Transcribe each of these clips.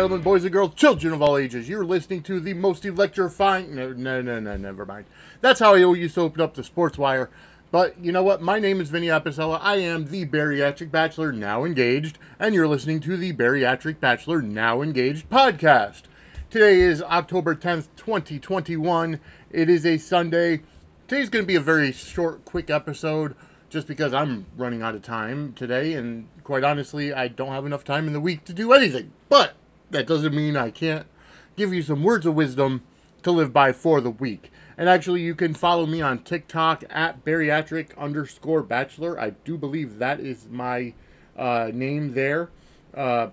gentlemen, boys and girls, children of all ages, you're listening to the most electrifying. No, no, no, no, never mind. That's how I used to open up the Sports Wire. But you know what? My name is Vinny Apicella. I am the Bariatric Bachelor, now engaged, and you're listening to the Bariatric Bachelor, now engaged podcast. Today is October 10th, 2021. It is a Sunday. Today's going to be a very short, quick episode just because I'm running out of time today, and quite honestly, I don't have enough time in the week to do anything. But that doesn't mean I can't give you some words of wisdom to live by for the week. And actually, you can follow me on TikTok at bariatric underscore bachelor. I do believe that is my uh, name there. Uh,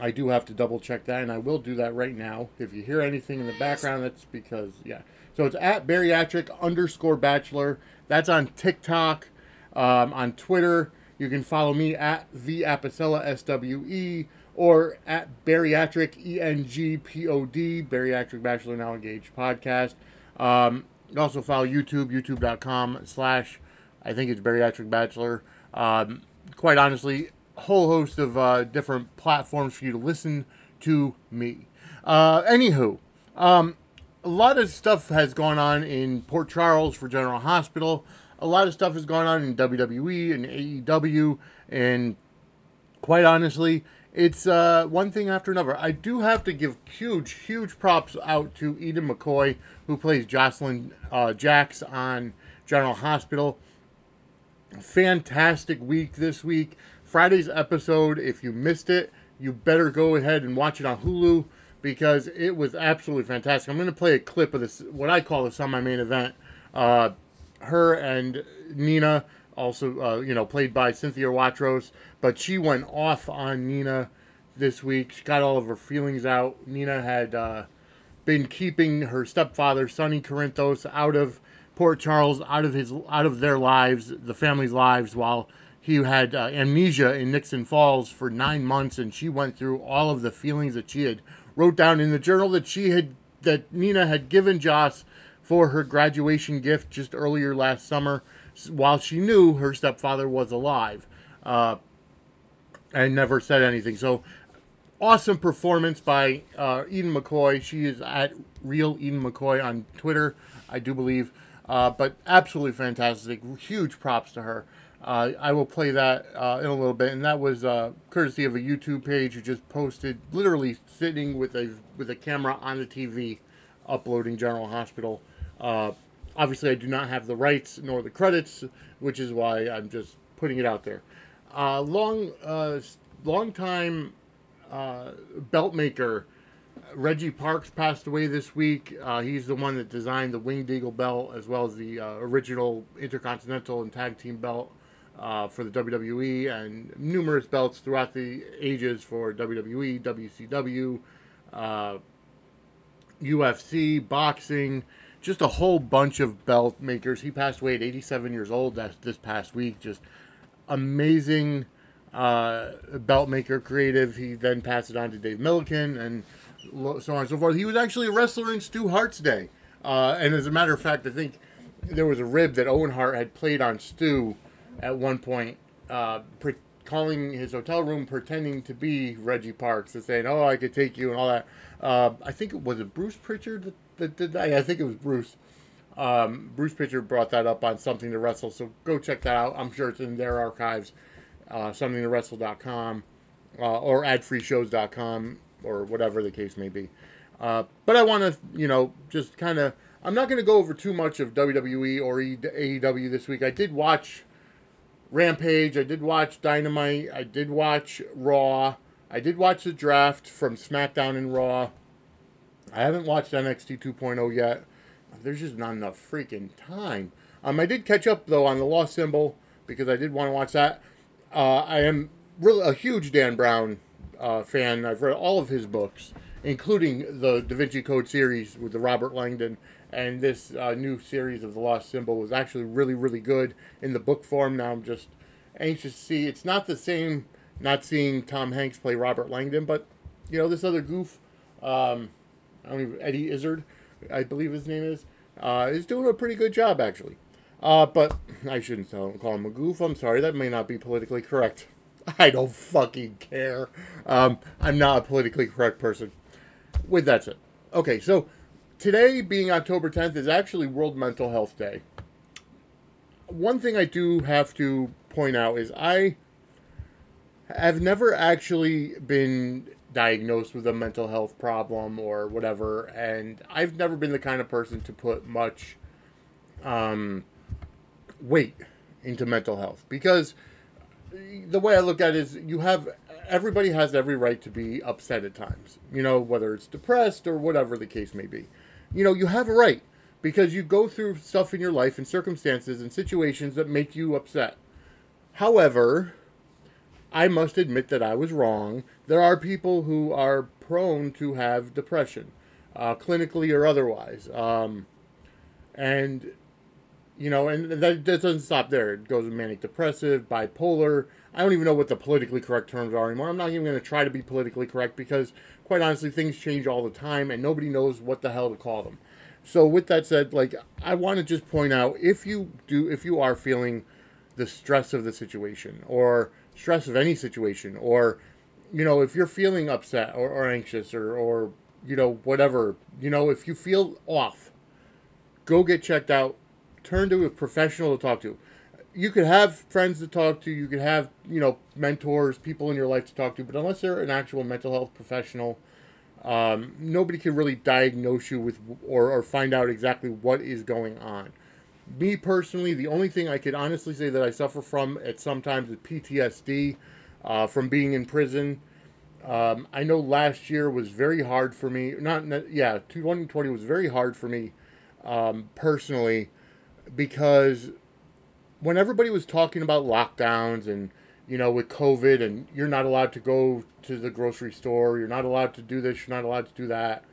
I do have to double check that, and I will do that right now. If you hear anything in the background, that's because, yeah. So it's at bariatric underscore bachelor. That's on TikTok. Um, on Twitter, you can follow me at the Apicella SWE or at bariatric ENGPOD, Bariatric Bachelor Now Engaged podcast. Um, also follow YouTube, youtube.com slash, I think it's Bariatric Bachelor. Um, quite honestly, whole host of uh, different platforms for you to listen to me. Uh, anywho, um, a lot of stuff has gone on in Port Charles for General Hospital a lot of stuff has gone on in WWE and AEW, and quite honestly, it's uh, one thing after another. I do have to give huge, huge props out to Eden McCoy, who plays Jocelyn uh, Jax on General Hospital. Fantastic week this week. Friday's episode, if you missed it, you better go ahead and watch it on Hulu because it was absolutely fantastic. I'm going to play a clip of this, what I call the semi main event. Uh, her and Nina, also uh, you know played by Cynthia Watros, but she went off on Nina this week. She got all of her feelings out. Nina had uh, been keeping her stepfather Sonny Corinthos out of Port Charles, out of his out of their lives, the family's lives, while he had uh, amnesia in Nixon Falls for nine months, and she went through all of the feelings that she had wrote down in the journal that she had that Nina had given Joss for her graduation gift just earlier last summer while she knew her stepfather was alive uh, and never said anything. So, awesome performance by uh, Eden McCoy. She is at Real Eden McCoy on Twitter, I do believe. Uh, but absolutely fantastic. Huge props to her. Uh, I will play that uh, in a little bit, and that was uh, courtesy of a YouTube page who just posted, literally sitting with a with a camera on the TV, uploading General Hospital uh, obviously, I do not have the rights nor the credits, which is why I'm just putting it out there. Uh, long, uh, long time uh, belt maker Reggie Parks passed away this week. Uh, he's the one that designed the Winged Eagle belt as well as the uh, original Intercontinental and Tag Team belt uh, for the WWE and numerous belts throughout the ages for WWE, WCW, uh, UFC, boxing just a whole bunch of belt makers. He passed away at 87 years old this past week. Just amazing uh, belt maker, creative. He then passed it on to Dave Millican and so on and so forth. He was actually a wrestler in Stu Hart's day. Uh, and as a matter of fact, I think there was a rib that Owen Hart had played on Stu at one point, uh, pre- calling his hotel room, pretending to be Reggie Parks and saying, "Oh, I could take you" and all that. Uh, I think it was it Bruce Pritchard that I think it was Bruce. Um, Bruce Pritchard brought that up on Something to Wrestle, so go check that out. I'm sure it's in their archives, uh, somethingtowrestle.com uh, or adfreeshows.com or whatever the case may be. Uh, but I want to, you know, just kind of. I'm not going to go over too much of WWE or AEW this week. I did watch Rampage. I did watch Dynamite. I did watch Raw. I did watch the draft from SmackDown and Raw. I haven't watched NXT 2.0 yet. There's just not enough freaking time. Um, I did catch up though on the Lost Symbol because I did want to watch that. Uh, I am really a huge Dan Brown uh, fan. I've read all of his books, including the Da Vinci Code series with the Robert Langdon. And this uh, new series of the Lost Symbol was actually really, really good in the book form. Now I'm just anxious to see. It's not the same, not seeing Tom Hanks play Robert Langdon, but you know this other goof. Um, I don't even, Eddie Izzard, I believe his name is, uh, is doing a pretty good job actually. Uh, but I shouldn't call him a goof. I'm sorry, that may not be politically correct. I don't fucking care. Um, I'm not a politically correct person. With that said, okay, so today being October 10th is actually World Mental Health Day. One thing I do have to point out is I have never actually been diagnosed with a mental health problem or whatever, and I've never been the kind of person to put much um, weight into mental health because the way I look at it is you have everybody has every right to be upset at times, you know, whether it's depressed or whatever the case may be. You know, you have a right because you go through stuff in your life and circumstances and situations that make you upset. However, I must admit that I was wrong. There are people who are prone to have depression, uh, clinically or otherwise. Um, and, you know, and that, that doesn't stop there. It goes manic depressive, bipolar. I don't even know what the politically correct terms are anymore. I'm not even going to try to be politically correct because, quite honestly, things change all the time and nobody knows what the hell to call them. So, with that said, like, I want to just point out if you do, if you are feeling the stress of the situation or stress of any situation or you know if you're feeling upset or, or anxious or or you know whatever you know if you feel off go get checked out turn to a professional to talk to. You could have friends to talk to you could have you know mentors people in your life to talk to but unless they're an actual mental health professional um, nobody can really diagnose you with or, or find out exactly what is going on me personally, the only thing I could honestly say that I suffer from at sometimes is PTSD uh, from being in prison. Um, I know last year was very hard for me. Not, yeah, 2020 was very hard for me um, personally because when everybody was talking about lockdowns and you know with COVID and you're not allowed to go to the grocery store, you're not allowed to do this, you're not allowed to do that.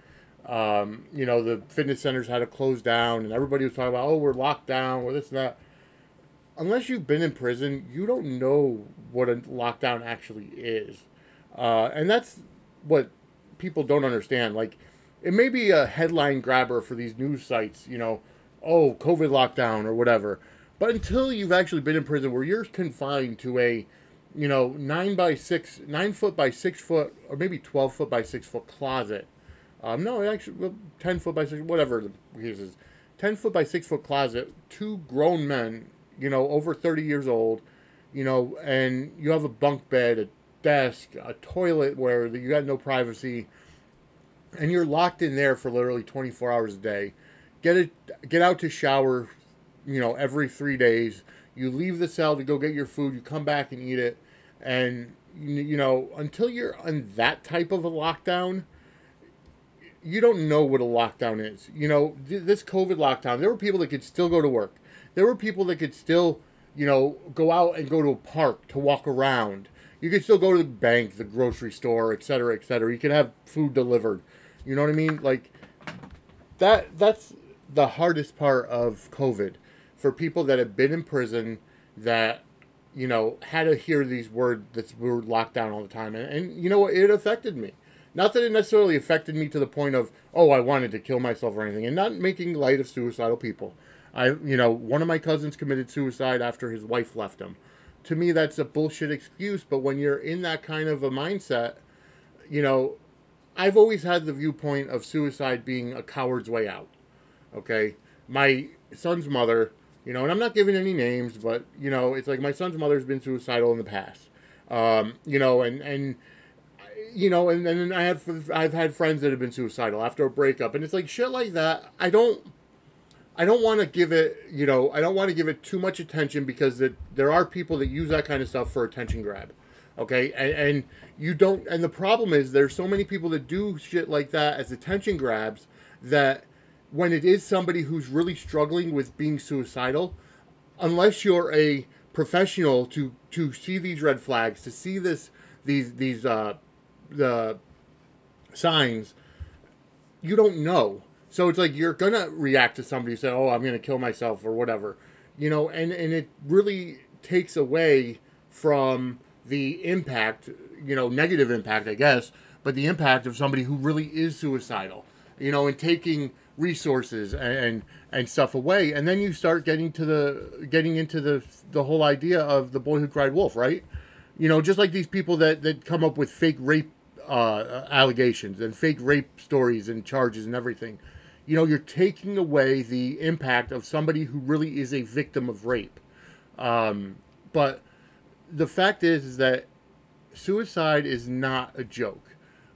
Um, you know, the fitness centers had to close down, and everybody was talking about, oh, we're locked down, or this and that. Unless you've been in prison, you don't know what a lockdown actually is. Uh, and that's what people don't understand. Like, it may be a headline grabber for these news sites, you know, oh, COVID lockdown or whatever. But until you've actually been in prison where you're confined to a, you know, nine by six, nine foot by six foot, or maybe 12 foot by six foot closet um, no, actually, ten foot by six, whatever the case is, ten foot by six foot closet. Two grown men, you know, over thirty years old, you know, and you have a bunk bed, a desk, a toilet where you got no privacy, and you're locked in there for literally twenty four hours a day. Get it, get out to shower, you know, every three days. You leave the cell to go get your food. You come back and eat it, and you know, until you're on that type of a lockdown you don't know what a lockdown is. You know, this COVID lockdown, there were people that could still go to work. There were people that could still, you know, go out and go to a park to walk around. You could still go to the bank, the grocery store, et cetera, et cetera. You could have food delivered. You know what I mean? Like that. That's the hardest part of COVID for people that have been in prison that you know had to hear these words that's were locked down all the time, and, and you know what? It affected me not that it necessarily affected me to the point of, oh, I wanted to kill myself or anything, and not making light of suicidal people. I, you know, one of my cousins committed suicide after his wife left him. To me, that's a bullshit excuse, but when you're in that kind of a mindset, you know, I've always had the viewpoint of suicide being a coward's way out. Okay? My son's mother, you know, and I'm not giving any names, but, you know, it's like my son's mother's been suicidal in the past. Um, you know, and, and, you know, and then I have I've had friends that have been suicidal after a breakup, and it's like shit like that. I don't. I don't want to give it, you know, I don't want to give it too much attention because it, there are people that use that kind of stuff for attention grab. Okay. And, and you don't, and the problem is there's so many people that do shit like that as attention grabs that when it is somebody who's really struggling with being suicidal, unless you're a professional to, to see these red flags, to see this, these, these, uh, the signs, you don't know. So it's like you're gonna react to somebody say, "Oh, I'm gonna kill myself" or whatever, you know, and and it really takes away from the impact, you know, negative impact, I guess, but the impact of somebody who really is suicidal, you know, and taking resources and and stuff away, and then you start getting to the getting into the the whole idea of the boy who cried wolf, right? You know, just like these people that, that come up with fake rape uh, allegations and fake rape stories and charges and everything. You know, you're taking away the impact of somebody who really is a victim of rape. Um, but the fact is, is that suicide is not a joke.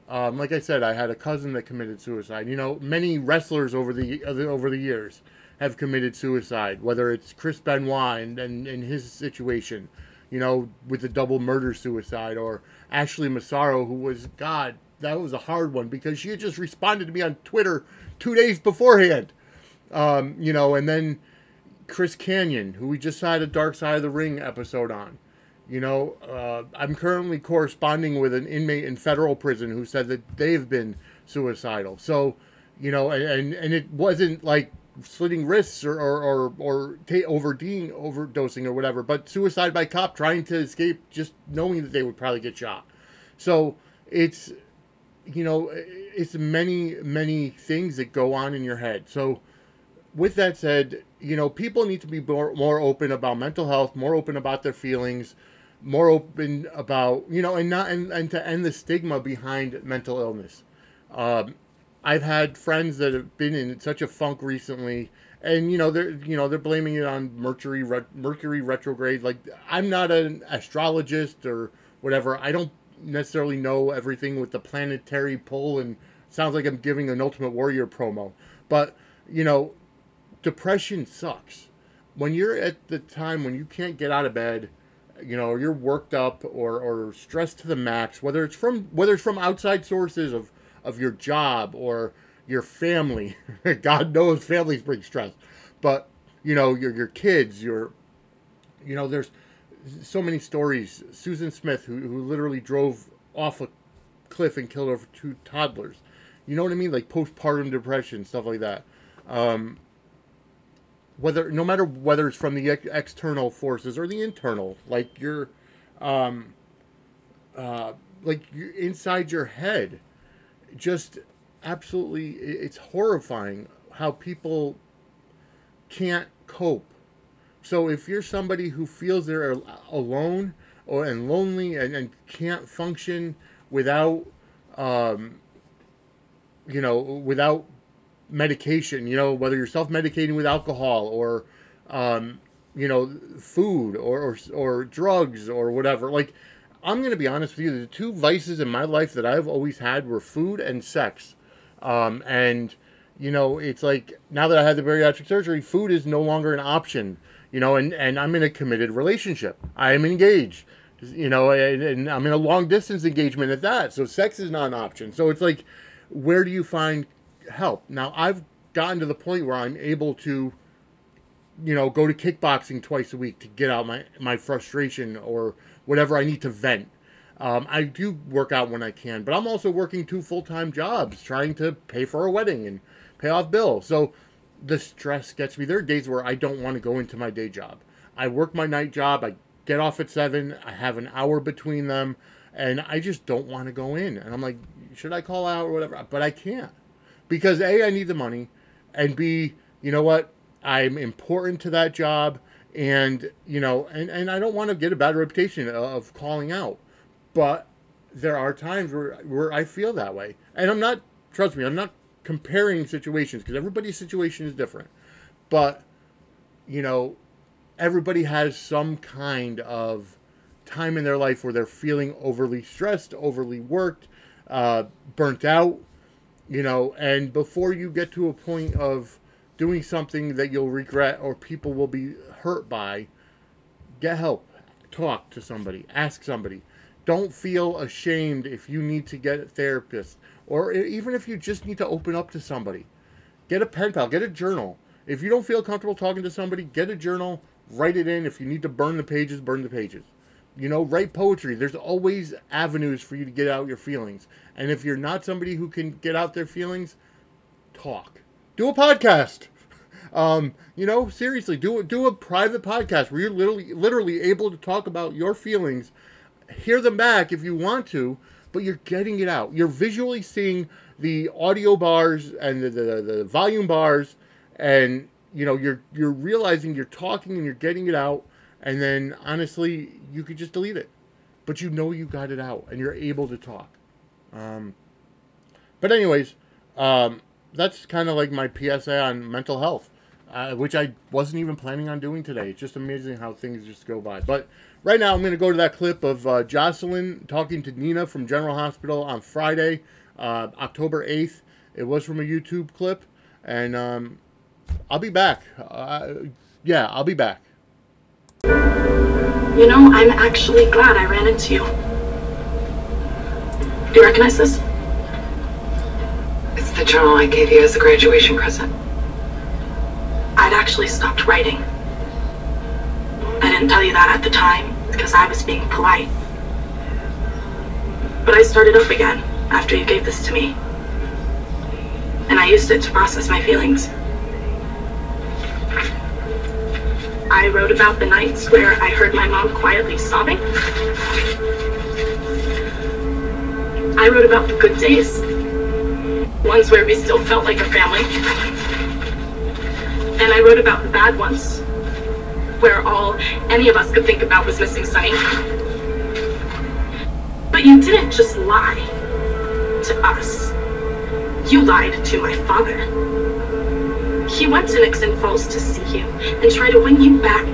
Um, like I said, I had a cousin that committed suicide. You know, many wrestlers over the over the years have committed suicide. Whether it's Chris Benoit and, and, and his situation, you know, with the double murder suicide, or Ashley Massaro, who was God, that was a hard one because she had just responded to me on Twitter two days beforehand. Um, you know, and then Chris Kanyon, who we just had a Dark Side of the Ring episode on. You know, uh, I'm currently corresponding with an inmate in federal prison who said that they've been suicidal. So, you know, and and it wasn't like slitting wrists or or or, or overdosing, overdosing or whatever, but suicide by cop trying to escape, just knowing that they would probably get shot. So it's, you know, it's many many things that go on in your head. So, with that said, you know, people need to be more more open about mental health, more open about their feelings more open about you know and not and, and to end the stigma behind mental illness um, i've had friends that have been in such a funk recently and you know they're you know they're blaming it on mercury re- mercury retrograde. Like i'm not an astrologist or whatever. I don't necessarily know everything with the planetary pull and sounds like i'm giving an ultimate warrior promo. But you know depression sucks. When you're at the time when you can't get out of bed you know, you're worked up or, or stressed to the max, whether it's from whether it's from outside sources of, of your job or your family. God knows families bring stress. But, you know, your your kids, your you know, there's so many stories. Susan Smith, who, who literally drove off a cliff and killed over two toddlers. You know what I mean? Like postpartum depression, stuff like that. Um, whether no matter whether it's from the ex- external forces or the internal like you're um uh like inside your head just absolutely it's horrifying how people can't cope so if you're somebody who feels they're alone or and lonely and, and can't function without um you know without medication, you know, whether you're self medicating with alcohol or, um, you know, food or, or, or drugs or whatever. Like, I'm going to be honest with you, the two vices in my life that I've always had were food and sex. Um, and, you know, it's like now that I had the bariatric surgery, food is no longer an option, you know, and, and I'm in a committed relationship. I am engaged, you know, and, and I'm in a long distance engagement at that. So sex is not an option. So it's like, where do you find help. Now I've gotten to the point where I'm able to, you know, go to kickboxing twice a week to get out my my frustration or whatever I need to vent. Um, I do work out when I can, but I'm also working two full time jobs, trying to pay for a wedding and pay off bills. So the stress gets me. There are days where I don't want to go into my day job. I work my night job. I get off at seven. I have an hour between them, and I just don't want to go in. And I'm like, should I call out or whatever? But I can't because a I need the money, and b you know what I'm important to that job, and you know and and I don't want to get a bad reputation of calling out, but there are times where where I feel that way, and I'm not trust me I'm not comparing situations because everybody's situation is different, but you know everybody has some kind of time in their life where they're feeling overly stressed, overly worked, uh, burnt out, you know, and before you get to a point of doing something that you'll regret or people will be hurt by, get help. Talk to somebody. Ask somebody. Don't feel ashamed if you need to get a therapist or even if you just need to open up to somebody. Get a pen pal, get a journal. If you don't feel comfortable talking to somebody, get a journal, write it in. If you need to burn the pages, burn the pages. You know, write poetry. There's always avenues for you to get out your feelings. And if you're not somebody who can get out their feelings, talk. Do a podcast. Um, you know, seriously, do do a private podcast where you're literally literally able to talk about your feelings, hear them back if you want to, but you're getting it out. You're visually seeing the audio bars and the, the, the volume bars, and you know you're you're realizing you're talking and you're getting it out, and then honestly, you could just delete it. but you know you got it out and you're able to talk. Um, but anyways, um, that's kind of like my PSA on mental health, uh, which I wasn't even planning on doing today. It's just amazing how things just go by. But right now, I'm going to go to that clip of uh, Jocelyn talking to Nina from General Hospital on Friday, uh, October 8th. It was from a YouTube clip, and um, I'll be back. Uh, yeah, I'll be back. You know, I'm actually glad I ran into you. Do you recognize this? It's the journal I gave you as a graduation present. I'd actually stopped writing. I didn't tell you that at the time because I was being polite. But I started up again after you gave this to me. And I used it to process my feelings. I wrote about the nights where I heard my mom quietly sobbing. I wrote about the good days, ones where we still felt like a family. And I wrote about the bad ones, where all any of us could think about was missing Sonny. But you didn't just lie to us. You lied to my father. He went to Nixon Falls to see you and try to win you back.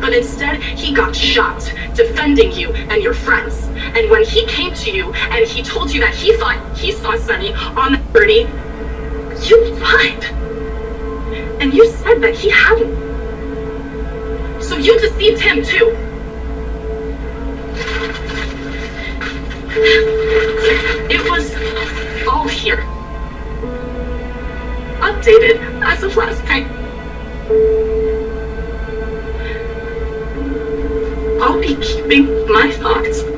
But instead, he got shot, defending you and your friends. And when he came to you and he told you that he thought he saw Sonny on the 30, you lied. And you said that he hadn't. So you deceived him too. It was all here updated as of last night. I'll be keeping my thoughts.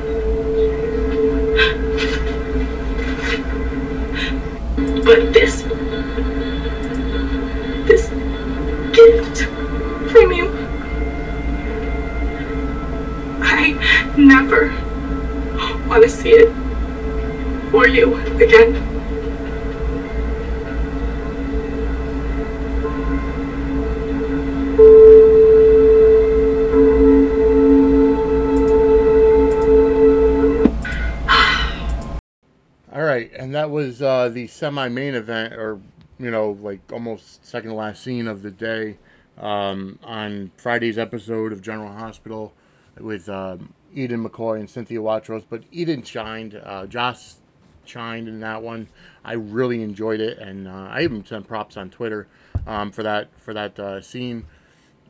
The semi-main event, or you know, like almost second to last scene of the day um, on Friday's episode of General Hospital with um, Eden McCoy and Cynthia Watros. But Eden shined. Uh, Joss shined in that one. I really enjoyed it, and uh, I even sent props on Twitter um, for that for that uh, scene.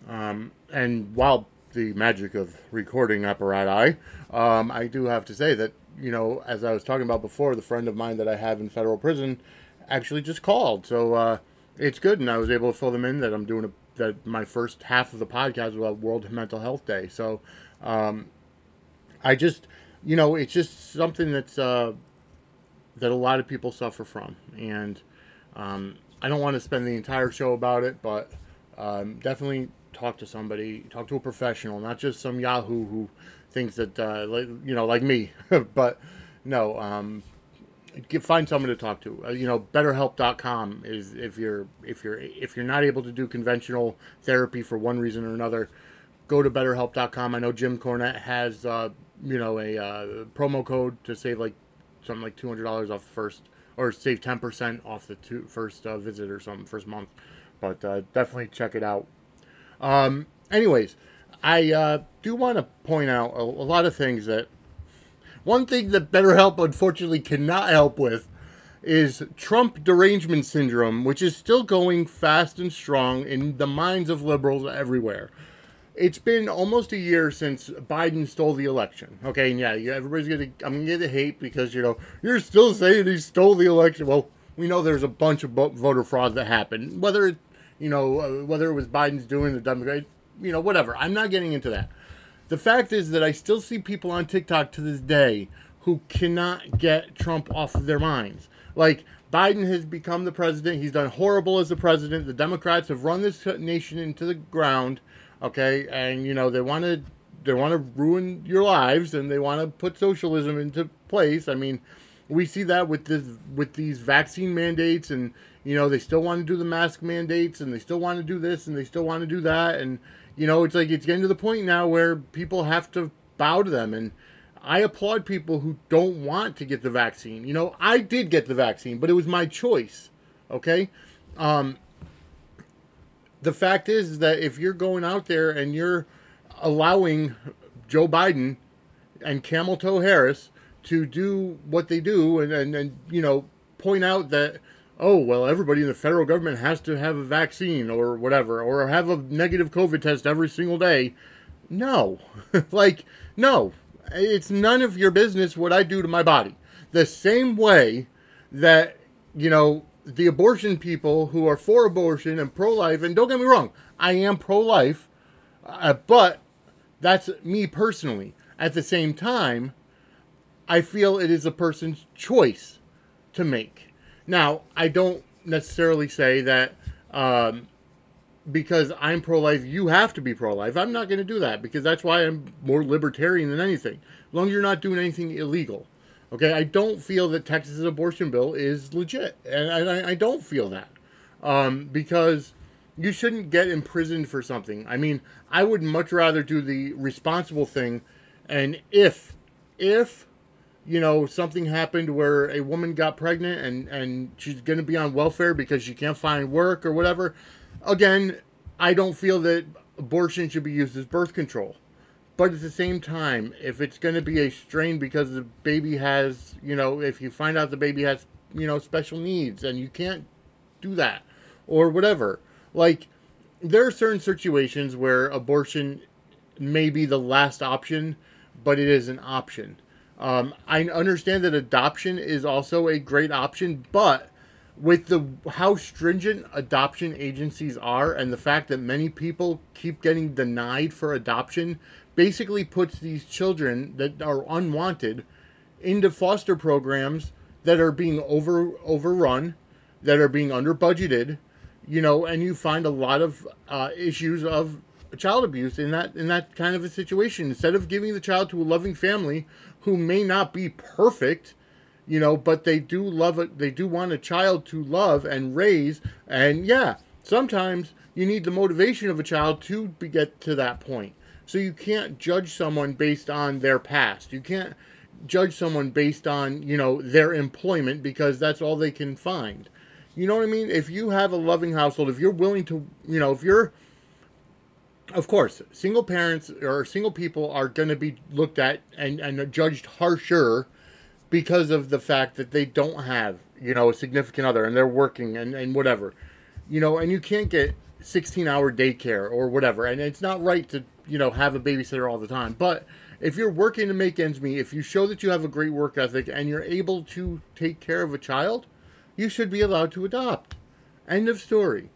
Um, and while the magic of recording apparatus, um, I do have to say that you know, as I was talking about before, the friend of mine that I have in federal prison actually just called. So uh, it's good, and I was able to fill them in that I'm doing a, that my first half of the podcast about World Mental Health Day. So um, I just, you know, it's just something that's uh, that a lot of people suffer from, and um, I don't want to spend the entire show about it, but um, definitely talk to somebody, talk to a professional, not just some Yahoo who thinks that uh, like, you know like me but no um, get, find someone to talk to. Uh, you know betterhelp.com is if you're if you're if you're not able to do conventional therapy for one reason or another go to betterhelp.com i know jim cornette has uh, you know a uh, promo code to save like something like $200 off the first or save 10% off the two, first uh, visit or something first month but uh, definitely check it out. Um, anyways I uh, do want to point out a, a lot of things that. One thing that BetterHelp unfortunately cannot help with is Trump derangement syndrome, which is still going fast and strong in the minds of liberals everywhere. It's been almost a year since Biden stole the election. Okay, and yeah, everybody's gonna I'm gonna get the hate because you know you're still saying he stole the election. Well, we know there's a bunch of voter fraud that happened. Whether you know uh, whether it was Biden's doing the Democrat, you know, whatever. I'm not getting into that. The fact is that I still see people on TikTok to this day who cannot get Trump off of their minds. Like, Biden has become the president. He's done horrible as the president. The Democrats have run this nation into the ground, okay? And, you know, they want to they want to ruin your lives and they want to put socialism into place. I mean, we see that with this with these vaccine mandates and you know they still want to do the mask mandates and they still want to do this and they still want to do that and you know, it's like it's getting to the point now where people have to bow to them. And I applaud people who don't want to get the vaccine. You know, I did get the vaccine, but it was my choice. Okay? Um, the fact is that if you're going out there and you're allowing Joe Biden and Camel Toe Harris to do what they do and, and, and you know, point out that, oh, well, everybody in the federal government has to have a vaccine or whatever, or have a negative COVID test every single day. No. like, no. It's none of your business what I do to my body. The same way that, you know, the abortion people who are for abortion and pro life, and don't get me wrong, I am pro life, uh, but that's me personally. At the same time, I feel it is a person's choice to make. Now, I don't necessarily say that um, because I'm pro life, you have to be pro life. I'm not going to do that because that's why I'm more libertarian than anything. As long as you're not doing anything illegal. Okay, I don't feel that Texas's abortion bill is legit, and I, I don't feel that um, because you shouldn't get imprisoned for something. I mean, I would much rather do the responsible thing, and if if you know something happened where a woman got pregnant and and she's going to be on welfare because she can't find work or whatever, again, I don't feel that abortion should be used as birth control. But at the same time, if it's going to be a strain because the baby has, you know, if you find out the baby has, you know, special needs and you can't do that or whatever, like there are certain situations where abortion may be the last option, but it is an option. Um, I understand that adoption is also a great option, but with the how stringent adoption agencies are and the fact that many people keep getting denied for adoption basically puts these children that are unwanted into foster programs that are being over overrun, that are being under budgeted, you know, and you find a lot of uh, issues of child abuse in that in that kind of a situation. Instead of giving the child to a loving family who may not be perfect, you know, but they do love it. They do want a child to love and raise, and yeah, sometimes you need the motivation of a child to get to that point. So you can't judge someone based on their past. You can't judge someone based on, you know, their employment because that's all they can find. You know what I mean? If you have a loving household, if you're willing to, you know, if you're of course, single parents or single people are going to be looked at and, and judged harsher because of the fact that they don't have, you know, a significant other and they're working and, and whatever. You know, and you can't get 16 hour daycare or whatever. And it's not right to you know have a babysitter all the time but if you're working to make ends meet if you show that you have a great work ethic and you're able to take care of a child you should be allowed to adopt end of story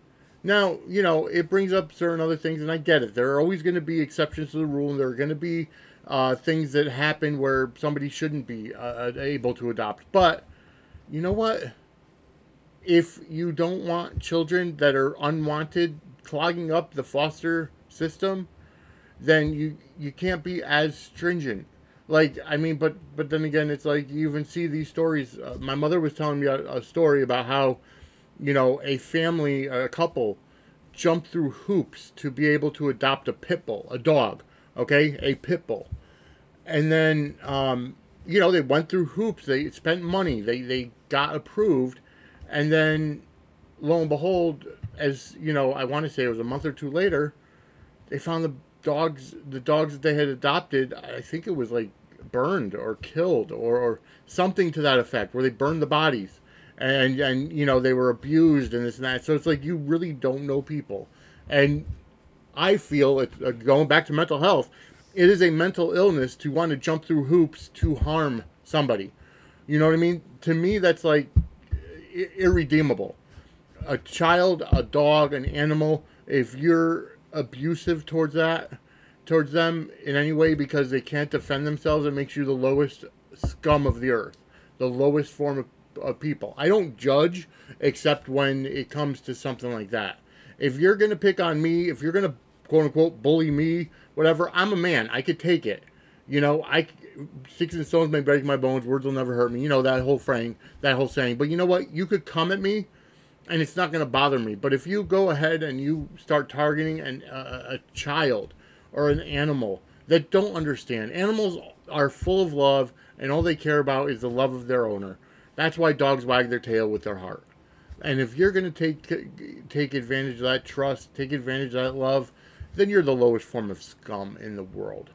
now you know it brings up certain other things and i get it there are always going to be exceptions to the rule and there are going to be uh, things that happen where somebody shouldn't be uh, uh, able to adopt but you know what if you don't want children that are unwanted clogging up the foster system then you you can't be as stringent. Like I mean, but but then again, it's like you even see these stories. Uh, my mother was telling me a, a, story about how, you know, a family, a couple, jumped through hoops to be able to adopt a pit bull, a dog, okay, a pit bull, and then um, you know they went through hoops. They spent money. They they got approved, and then lo and behold, as you know, I want to say it was a month or two later, they found the dogs, the dogs that they had adopted, I think it was like burned or killed or, or something to that effect, where they burned the bodies and and you know they were abused and this and that. So it's like you really don't know people, and I feel it uh, going back to mental health. It is a mental illness to want to jump through hoops to harm somebody. You know what I mean? To me, that's like irredeemable. A child, a dog, an animal. If you're abusive towards that towards them in any way because they can't defend themselves it makes you the lowest scum of the earth the lowest form of, of people. I don't judge except when it comes to something like that. If you're going to pick on me if you're going to quote unquote bully me whatever i'm a man. I could take it. You know i sticks and stones may break my bones words will never hurt me you know that whole frame that whole saying. But you know what? You could come at me and it's not going to bother me. But if you go ahead and you start targeting an, uh, a child or an animal that don't understand, animals are full of love and all they care about is the love of their owner. That's why dogs wag their tail with their heart. And if you're going to take take advantage of that trust, take advantage of that love, then you're the lowest form of scum in the world.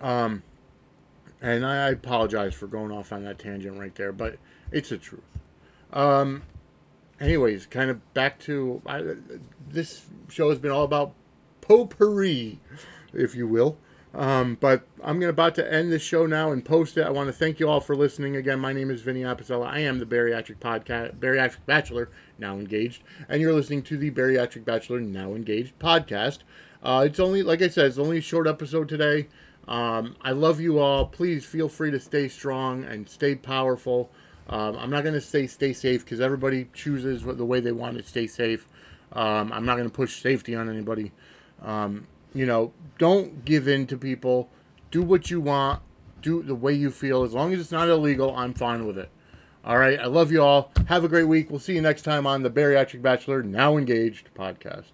Um, and I apologize for going off on that tangent right there, but it's the truth. Um, anyways, kind of back to I, this show has been all about potpourri, if you will. Um, but I'm gonna about to end this show now and post it. I want to thank you all for listening. Again, my name is Vinny Apicella. I am the Bariatric Podcast, Bariatric Bachelor, now engaged, and you're listening to the Bariatric Bachelor, now engaged podcast. Uh, it's only, like I said, it's only a short episode today. Um, I love you all. Please feel free to stay strong and stay powerful. Um, I'm not going to say stay safe because everybody chooses the way they want to stay safe. Um, I'm not going to push safety on anybody. Um, you know, don't give in to people. Do what you want. Do the way you feel. As long as it's not illegal, I'm fine with it. All right. I love you all. Have a great week. We'll see you next time on the Bariatric Bachelor Now Engaged podcast.